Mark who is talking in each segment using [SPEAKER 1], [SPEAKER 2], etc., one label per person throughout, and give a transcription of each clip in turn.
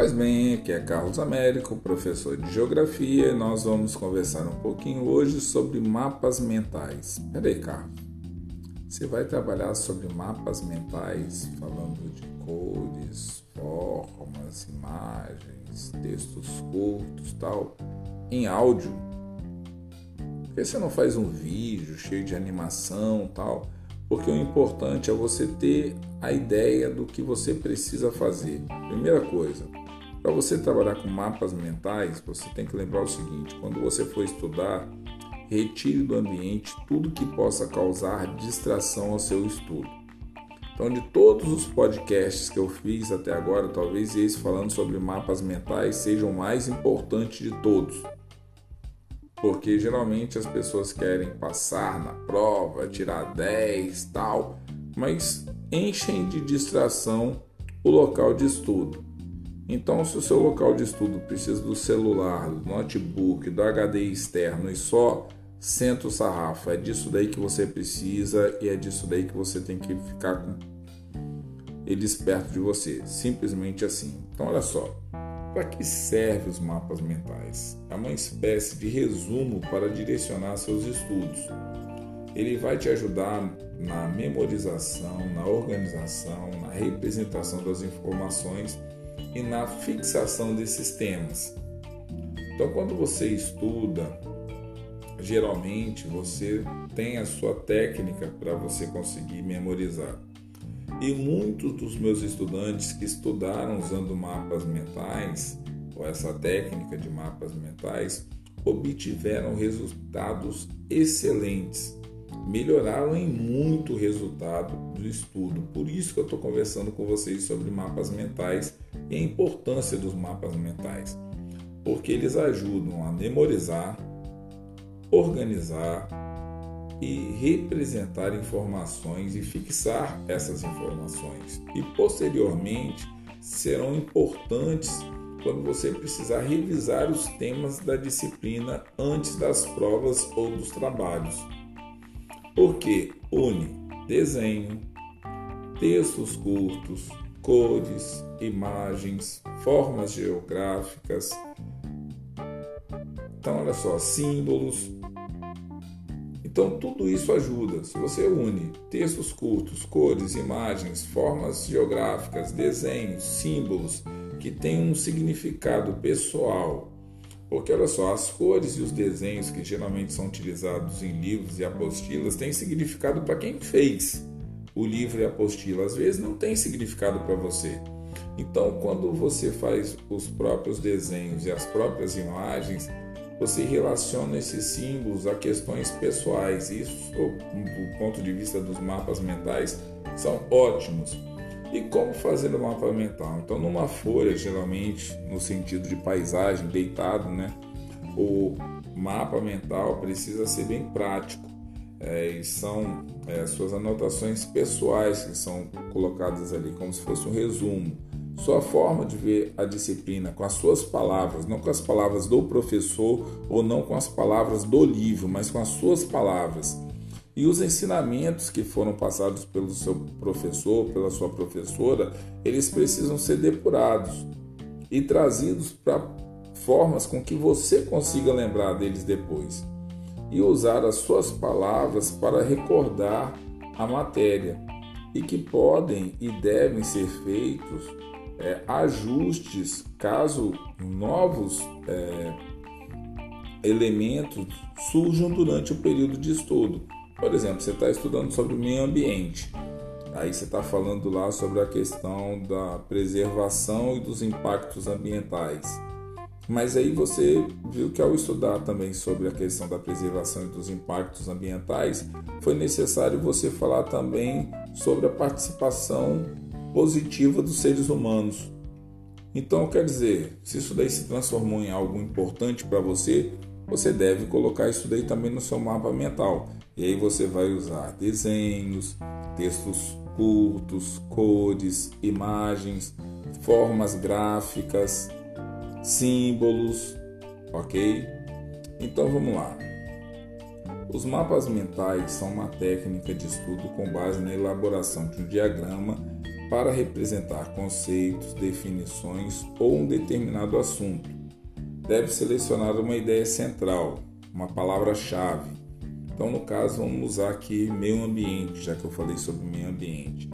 [SPEAKER 1] Pois bem, aqui é Carlos Américo, professor de Geografia, e nós vamos conversar um pouquinho hoje sobre mapas mentais. Peraí, Carlos, você vai trabalhar sobre mapas mentais, falando de cores, formas, imagens, textos curtos tal, em áudio? Por que você não faz um vídeo cheio de animação tal? Porque o importante é você ter a ideia do que você precisa fazer. Primeira coisa, para você trabalhar com mapas mentais, você tem que lembrar o seguinte: quando você for estudar, retire do ambiente tudo que possa causar distração ao seu estudo. Então, de todos os podcasts que eu fiz até agora, talvez esse falando sobre mapas mentais seja o mais importante de todos porque geralmente as pessoas querem passar na prova, tirar 10, tal, mas enchem de distração o local de estudo. Então, se o seu local de estudo precisa do celular, do notebook, do HD externo e só senta o sarrafo, é disso daí que você precisa e é disso daí que você tem que ficar com eles perto de você, simplesmente assim. Então, olha só, para que servem os mapas mentais? É uma espécie de resumo para direcionar seus estudos. Ele vai te ajudar na memorização, na organização, na representação das informações e na fixação desses temas. Então, quando você estuda, geralmente você tem a sua técnica para você conseguir memorizar. E muitos dos meus estudantes que estudaram usando mapas mentais, ou essa técnica de mapas mentais, obtiveram resultados excelentes, melhoraram em muito o resultado do estudo. Por isso que eu estou conversando com vocês sobre mapas mentais e a importância dos mapas mentais, porque eles ajudam a memorizar, organizar, e representar informações e fixar essas informações. E posteriormente serão importantes quando você precisar revisar os temas da disciplina antes das provas ou dos trabalhos. Porque une desenho, textos curtos, cores, imagens, formas geográficas. Então, olha só, símbolos, então, tudo isso ajuda. Se você une textos curtos, cores, imagens, formas geográficas, desenhos, símbolos que têm um significado pessoal, porque olha só, as cores e os desenhos que geralmente são utilizados em livros e apostilas têm significado para quem fez o livro e a apostila. Às vezes não tem significado para você. Então, quando você faz os próprios desenhos e as próprias imagens, você relaciona esses símbolos a questões pessoais. Isso, do ponto de vista dos mapas mentais, são ótimos. E como fazer o mapa mental? Então, numa folha, geralmente, no sentido de paisagem, deitado, né? O mapa mental precisa ser bem prático. É, e são é, suas anotações pessoais que são colocadas ali, como se fosse um resumo sua forma de ver a disciplina com as suas palavras, não com as palavras do professor ou não com as palavras do livro, mas com as suas palavras. E os ensinamentos que foram passados pelo seu professor, pela sua professora, eles precisam ser depurados e trazidos para formas com que você consiga lembrar deles depois. E usar as suas palavras para recordar a matéria e que podem e devem ser feitos é, ajustes caso novos é, elementos surjam durante o período de estudo. Por exemplo, você está estudando sobre o meio ambiente, aí você está falando lá sobre a questão da preservação e dos impactos ambientais. Mas aí você viu que ao estudar também sobre a questão da preservação e dos impactos ambientais, foi necessário você falar também sobre a participação positiva dos seres humanos. Então, quer dizer, se isso daí se transformou em algo importante para você, você deve colocar isso daí também no seu mapa mental. E aí você vai usar desenhos, textos curtos, cores, imagens, formas gráficas, símbolos, ok? Então vamos lá. Os mapas mentais são uma técnica de estudo com base na elaboração de um diagrama para representar conceitos, definições ou um determinado assunto. Deve selecionar uma ideia central, uma palavra-chave. Então, no caso, vamos usar aqui meio ambiente, já que eu falei sobre meio ambiente.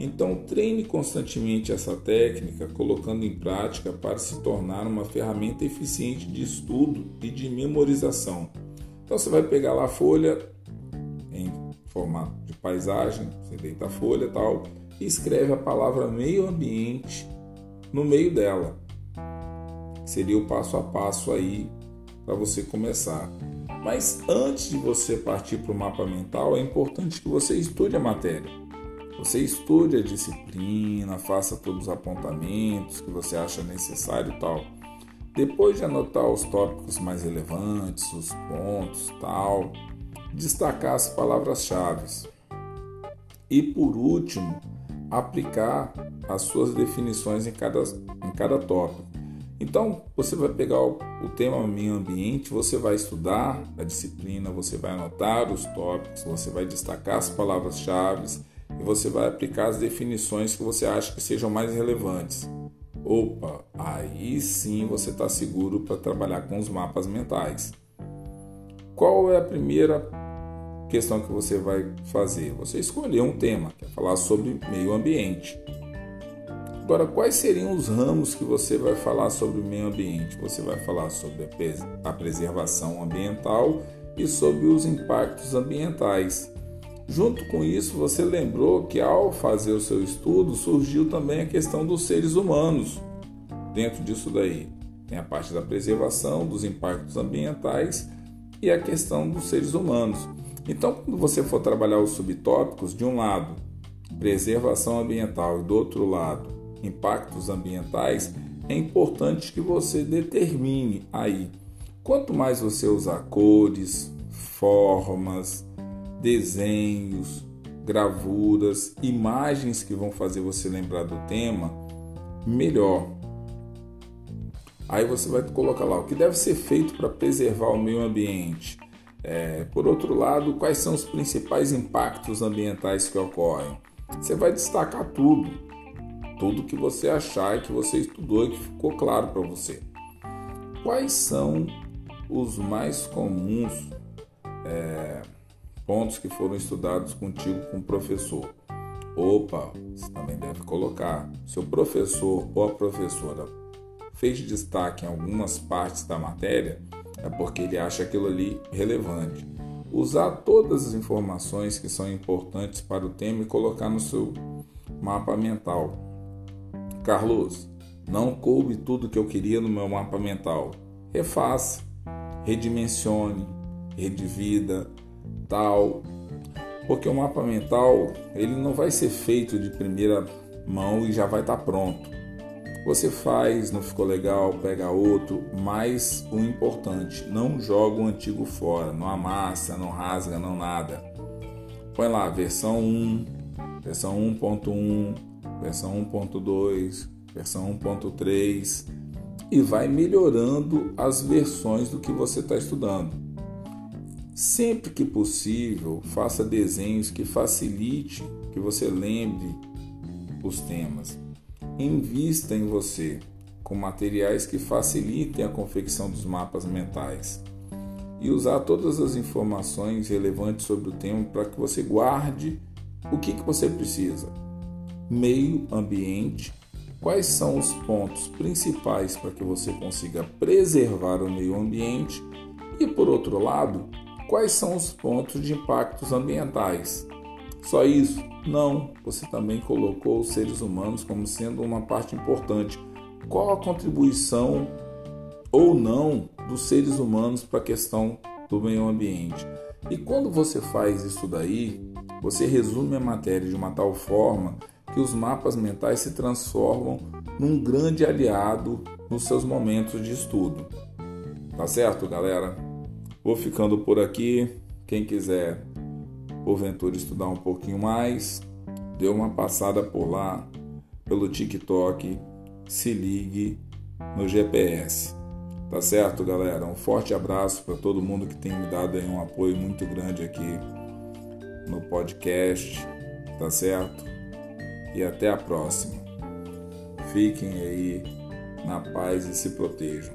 [SPEAKER 1] Então, treine constantemente essa técnica, colocando em prática para se tornar uma ferramenta eficiente de estudo e de memorização. Então, você vai pegar lá a folha em formato de paisagem, você deita a folha tal, e escreve a palavra meio ambiente no meio dela. Seria o passo a passo aí para você começar. Mas antes de você partir para o mapa mental, é importante que você estude a matéria. Você estude a disciplina, faça todos os apontamentos que você acha necessário e tal. Depois de anotar os tópicos mais relevantes, os pontos, tal, destacar as palavras-chave. E por último, aplicar as suas definições em cada, em cada tópico. Então, você vai pegar o, o tema meio ambiente, você vai estudar a disciplina, você vai anotar os tópicos, você vai destacar as palavras-chave e você vai aplicar as definições que você acha que sejam mais relevantes. Opa, aí sim você está seguro para trabalhar com os mapas mentais. Qual é a primeira questão que você vai fazer? Você escolher um tema, que é falar sobre meio ambiente. Agora, quais seriam os ramos que você vai falar sobre o meio ambiente? Você vai falar sobre a preservação ambiental e sobre os impactos ambientais. Junto com isso, você lembrou que ao fazer o seu estudo surgiu também a questão dos seres humanos. Dentro disso daí, tem a parte da preservação, dos impactos ambientais e a questão dos seres humanos. Então, quando você for trabalhar os subtópicos, de um lado, preservação ambiental e do outro lado, impactos ambientais, é importante que você determine aí. Quanto mais você usar cores, formas, desenhos, gravuras, imagens que vão fazer você lembrar do tema, melhor. Aí você vai colocar lá o que deve ser feito para preservar o meio ambiente é, por outro lado, quais são os principais impactos ambientais que ocorrem? Você vai destacar tudo, tudo que você achar que você estudou e que ficou claro para você. Quais são os mais comuns é, pontos que foram estudados contigo com o professor? Opa, você também deve colocar. Seu professor ou a professora fez destaque em algumas partes da matéria, é porque ele acha aquilo ali relevante. Usar todas as informações que são importantes para o tema e colocar no seu mapa mental. Carlos, não coube tudo que eu queria no meu mapa mental. Refaça, redimensione, redivida, tal. Porque o mapa mental ele não vai ser feito de primeira mão e já vai estar pronto. Você faz, não ficou legal, pega outro, mas o importante, não joga o antigo fora, não amassa, não rasga, não nada. Põe lá, versão 1, versão 1.1, versão 1.2, versão 1.3 e vai melhorando as versões do que você está estudando. Sempre que possível, faça desenhos que facilite que você lembre os temas. Invista em você com materiais que facilitem a confecção dos mapas mentais e usar todas as informações relevantes sobre o tema para que você guarde o que, que você precisa. Meio ambiente, quais são os pontos principais para que você consiga preservar o meio ambiente e, por outro lado, quais são os pontos de impactos ambientais. Só isso? Não, você também colocou os seres humanos como sendo uma parte importante. Qual a contribuição ou não dos seres humanos para a questão do meio ambiente? E quando você faz isso daí, você resume a matéria de uma tal forma que os mapas mentais se transformam num grande aliado nos seus momentos de estudo. Tá certo, galera? Vou ficando por aqui. Quem quiser porventura estudar um pouquinho mais, dê uma passada por lá, pelo TikTok, se ligue no GPS. Tá certo, galera? Um forte abraço para todo mundo que tem me dado um apoio muito grande aqui no podcast, tá certo? e até a próxima. Fiquem aí na paz e se protejam.